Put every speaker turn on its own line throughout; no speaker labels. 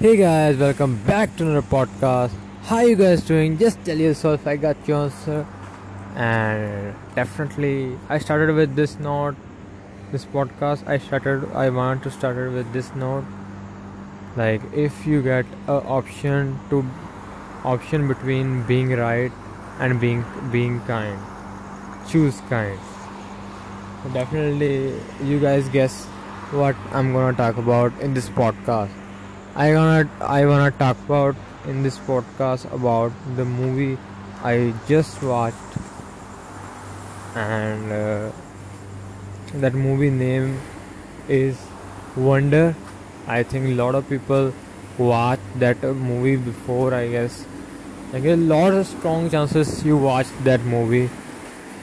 Hey guys, welcome back to another podcast. How you guys doing? Just tell yourself I got your answer. And definitely, I started with this note. This podcast, I started. I want to start it with this note. Like, if you get a option to option between being right and being being kind, choose kind. Definitely, you guys guess what I'm gonna talk about in this podcast. I gonna I wanna talk about in this podcast about the movie I just watched, and uh, that movie name is Wonder. I think a lot of people watched that movie before. I guess like a lot of strong chances you watched that movie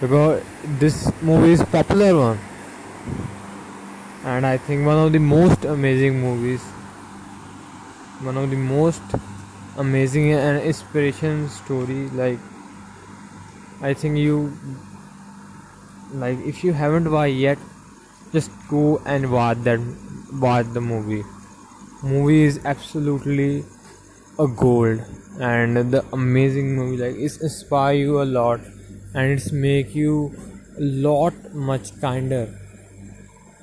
because this movie is popular one and I think one of the most amazing movies one of the most amazing and inspiration story like I think you like if you haven't watched yet just go and watch that watch the movie. Movie is absolutely a gold and the amazing movie like it's inspire you a lot and it's make you a lot much kinder.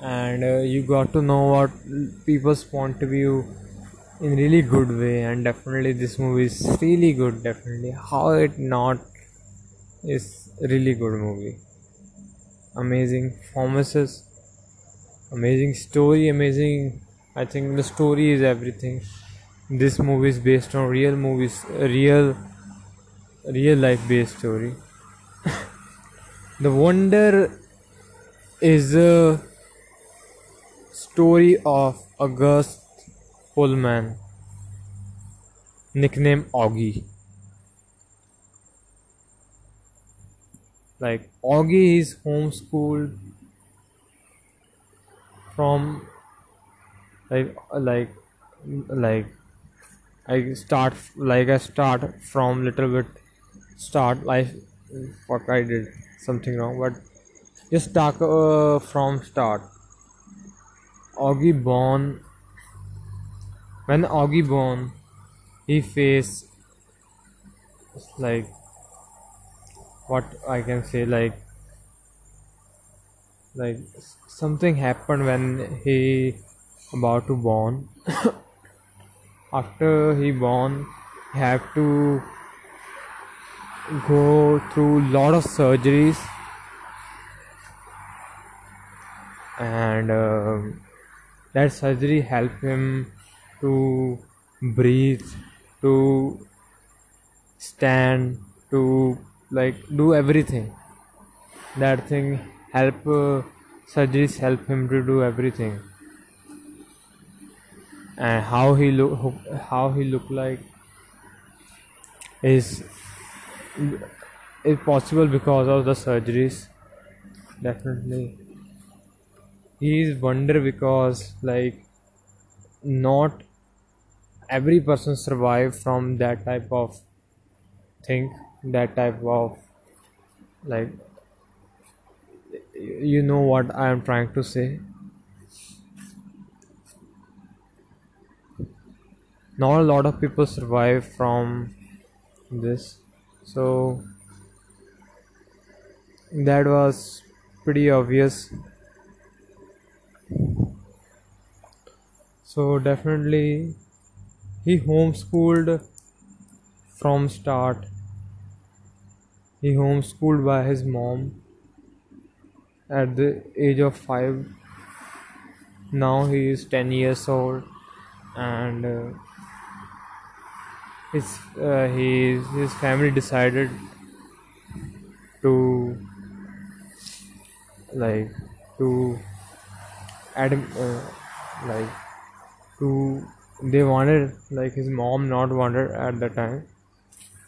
And uh, you got to know what people's point of view in really good way and definitely this movie is really good definitely. How it not is really good movie. Amazing performances amazing story amazing i think the story is everything. This movie is based on real movies real real life based story. The Wonder is a story of August Pullman, nickname Augie. Like Augie is homeschooled from like like like I start like I start from little bit start like fuck I did something wrong but just talk uh, from start Augie born when Augie born he faced like what I can say like like something happened when he about to born. After he born he have to go through lot of surgeries. And uh, that surgery helped him to breathe to stand to like do everything. That thing help uh, surgeries help him to do everything. And how he look how he look like is is possible because of the surgeries. Definitely. He is wonder because like not every person survive from that type of thing that type of like you know what i am trying to say. Not a lot of people survive from this. So that was pretty obvious. So definitely he homeschooled from start. He homeschooled by his mom at the age of 5 now he is 10 years old and uh, his uh, his his family decided to like to add uh, like to they wanted like his mom not wanted at the time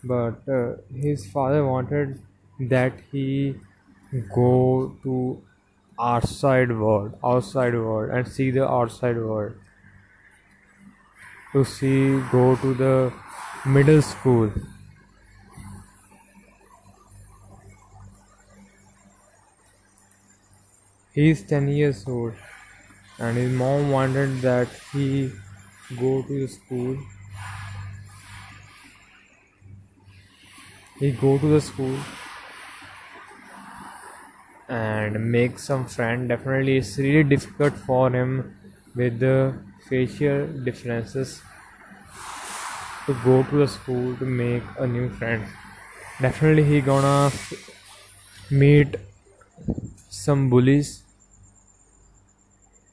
but uh, his father wanted that he go to outside world outside world and see the outside world. To see go to the middle school. He is 10 years old and his mom wanted that he go to the school. He go to the school and make some friend. Definitely it's really difficult for him with the facial differences to go to the school to make a new friend. Definitely he gonna meet some bullies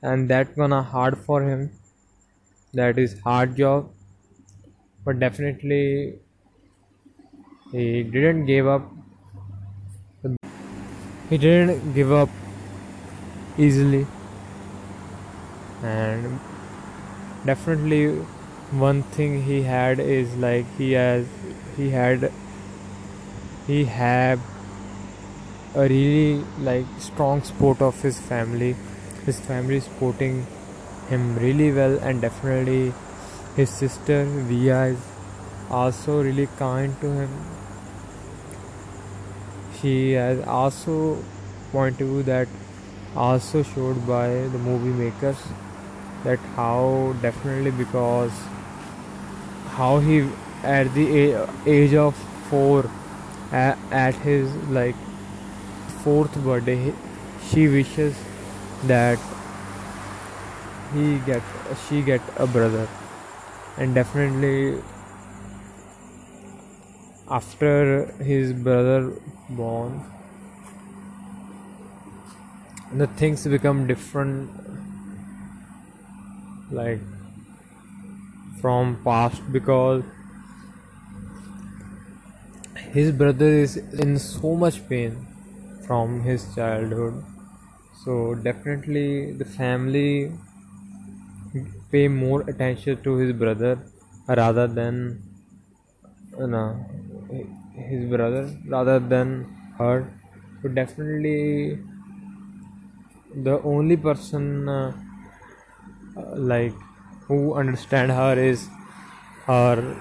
and that gonna hard for him that is hard job but definitely he didn't give up. He didn't give up easily. And definitely one thing he had is like he has he had he had a really like strong support of his family. His family supporting him really well and definitely his sister Via is also really kind to him. She has also point to that also showed by the movie makers that how definitely because how he at the age of 4 at his like fourth birthday she wishes that he get she get a brother. And definitely after his brother born the things become different like from past because his brother is in so much pain from his childhood. So definitely the family pay more attention to his brother rather than you know, his brother rather than her. So definitely the only person uh, like who understand her is her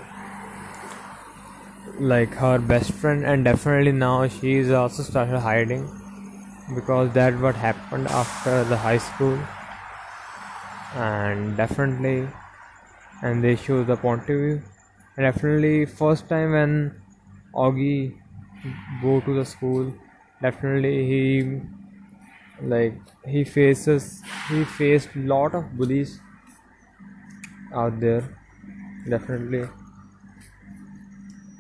like her best friend. And definitely now she is also started hiding because that what happened after the high school and definitely and they show the point of view. And definitely first time when Augie go to the school definitely he like he faces he faced lot of bullies out there definitely.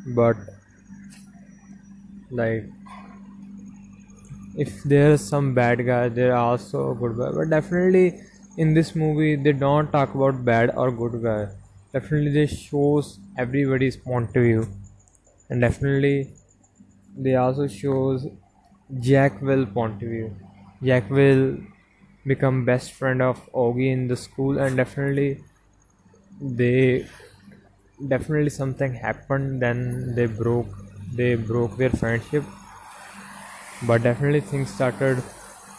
But like if there's some bad guy there are also good guy. But definitely in this movie they don't talk about bad or good guy. Definitely they shows everybody's point of view and definitely they also shows jack will point of view jack will become best friend of Augie in the school and definitely they definitely something happened then they broke they broke their friendship. But definitely things started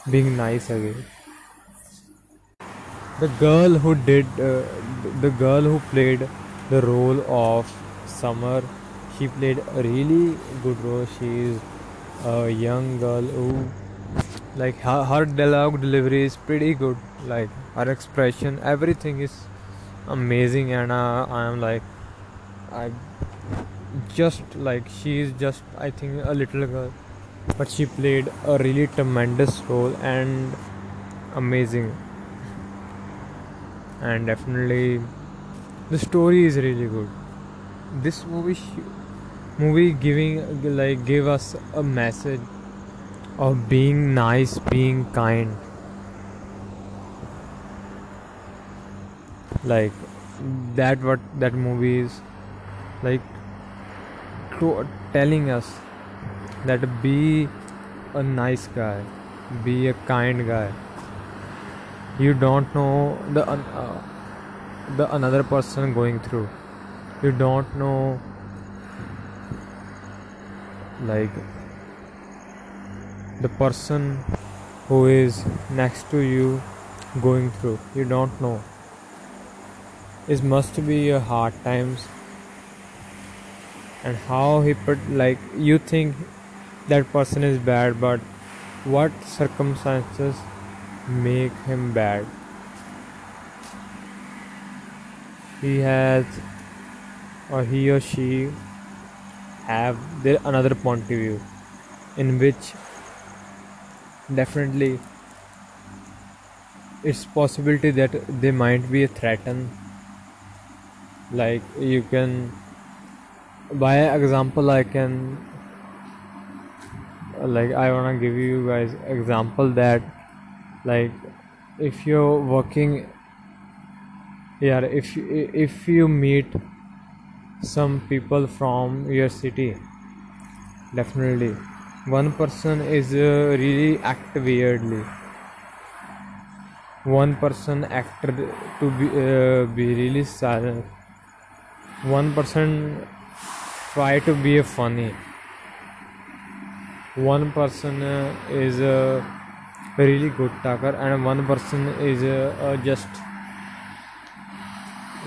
being nice again the girl who did uh, the girl who played the role of summer she played a really good role. She is a young girl who like her, her dialogue delivery is pretty good. Like her expression everything is amazing. And uh, i am like I just like she is just I think a little girl, but she played a really tremendous role and amazing. And definitely, the story is really good. This movie, movie giving like gave us a message of being nice, being kind. Like that, what that movie is like telling us that be a nice guy be a kind guy you don't know the uh, the another person going through. You don't know like the person who is next to you going through. You don't know. It must be a hard times. And how he put like you think that person is bad but what circumstances make him bad he has or he or she have their another point of view in which definitely it's possibility that they might be a threaten. Like you can by example i can like i want to give you guys example that like if you're working yeah if if you meet some people from your city definitely. One person is uh, really act weirdly. One person act to be uh, be really silent one person try to be a funny. One person uh, is a really good talker and one person is uh, just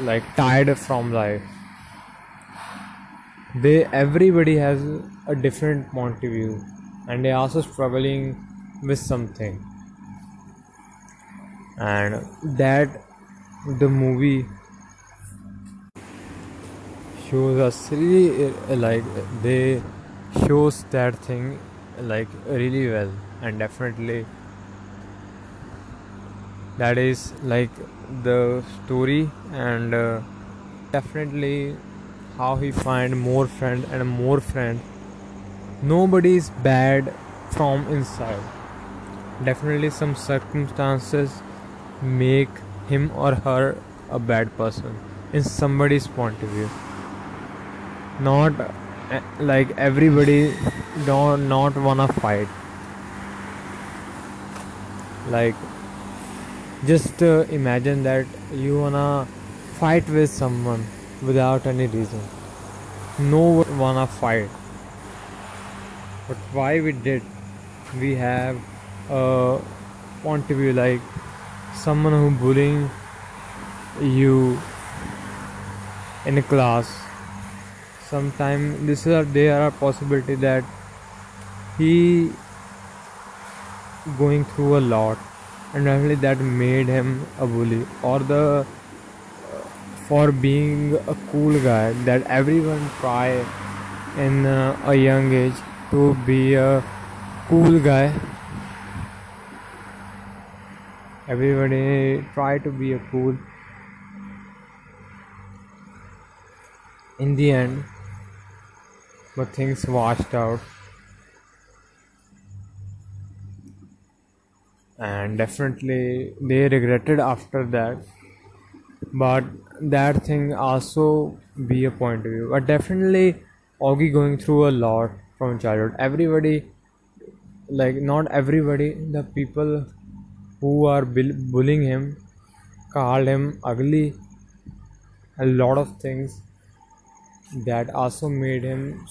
like tired from life. They everybody has a different point of view and they also struggling with something. And that the movie shows us really like they shows that thing like really well and definitely that is like the story and uh, definitely how he find more friend and more friend. Nobody is bad from inside. Definitely some circumstances make him or her a bad person in somebody's point of view. Not Eh, like everybody don't not wanna fight. Like just uh, imagine that you wanna fight with someone without any reason. No one wanna fight. But why we did we have a point of view like someone who bullying you in a class. Sometime this is a, there are possibility that he going through a lot and definitely that made him a bully. Or the for being a cool guy that everyone try in uh, a young age to be a cool guy. Everybody try to be a cool in the end but things washed out and definitely they regretted after that. But that thing also be a point of view. But definitely Augie going through a lot from childhood. Everybody like not everybody the people who are bullying him called him ugly a lot of things that also made him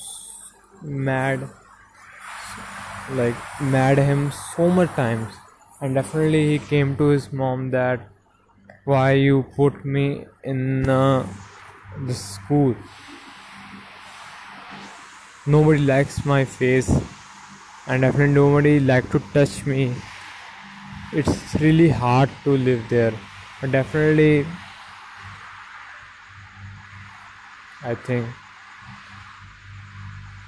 mad like mad him so much times and definitely he came to his mom that why you put me in uh, the school? Nobody likes my face. And definitely nobody like to touch me. It's really hard to live there. But definitely I think.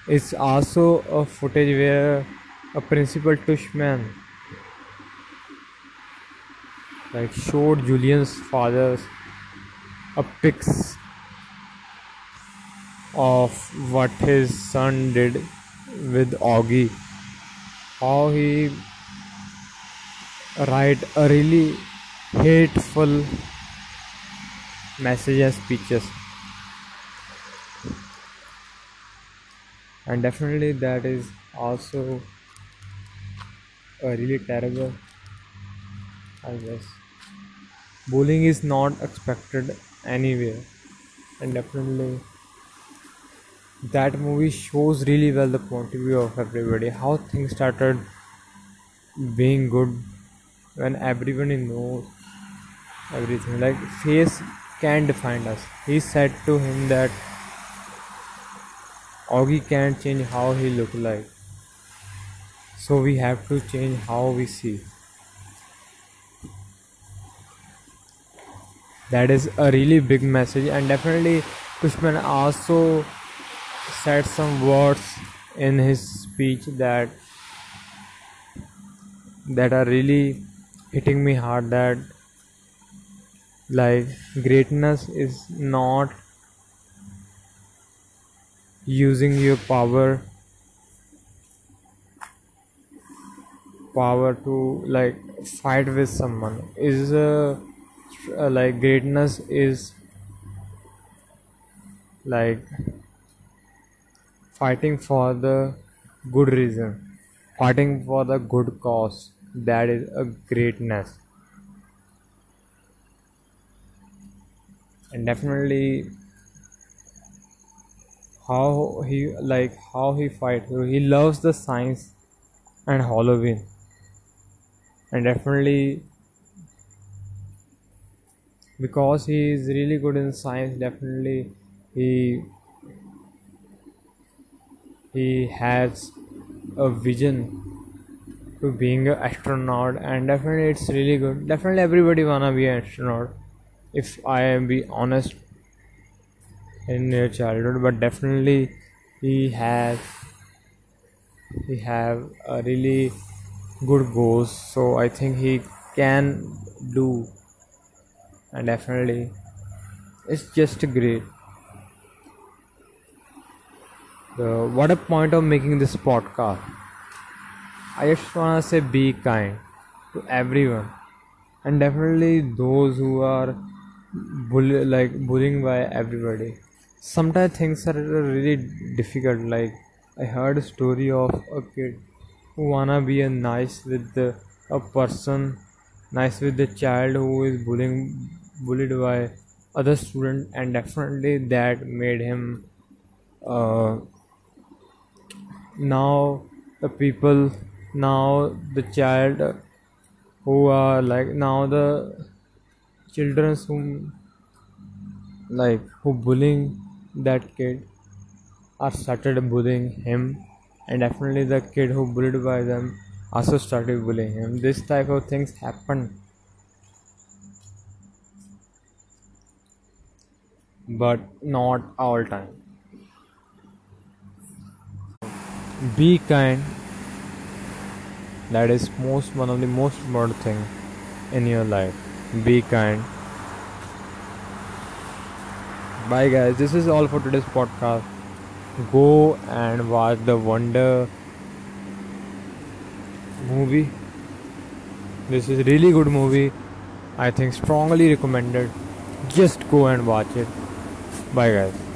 It's also a footage where a principal Tushman like showed Julian's father a pics of what his son did with Augie. How he write a really hateful message and speeches and definitely that is also a really terrible i guess bullying is not expected anywhere and definitely that movie shows really well the point of view of everybody how things started being good when everybody knows everything like face can't define us he said to him that Augie can't change how he look like. So we have to change how we see. That is a really big message and definitely Tushman also said some words in his speech that that are really hitting me hard that like greatness is not using your power power to like fight with someone. Is uh, uh, like greatness is like fighting for the good reason fighting for the good cause. That is a greatness. And definitely how he like how he fight he loves the science and halloween. And definitely because he is really good in science definitely he he has a vision to being an astronaut and definitely it's really good. Definitely everybody wanna be an astronaut if i am be honest in your childhood but definitely he has he have a really good goals so i think he can do and definitely it's just great. The what a point of making this podcast. I just want to say be kind to everyone. And definitely those who are bully, like bullying by everybody. Sometimes things are really difficult. Like i heard a story of a kid who wanna be a nice with the, a person nice with the child who is bullying bullied by other student and definitely that made him uh, now the people now the child who are like now the children who like who bullying that kid are started bullying him and definitely the kid who bullied by them also started bullying him. This type of things happen. But not all time. Be kind. That is most one of the most important thing in your life. Be kind. Bye guys. This is all for today's podcast. Go and watch the wonder movie. This is really good movie. I think strongly recommended. Just go and watch it. Bye guys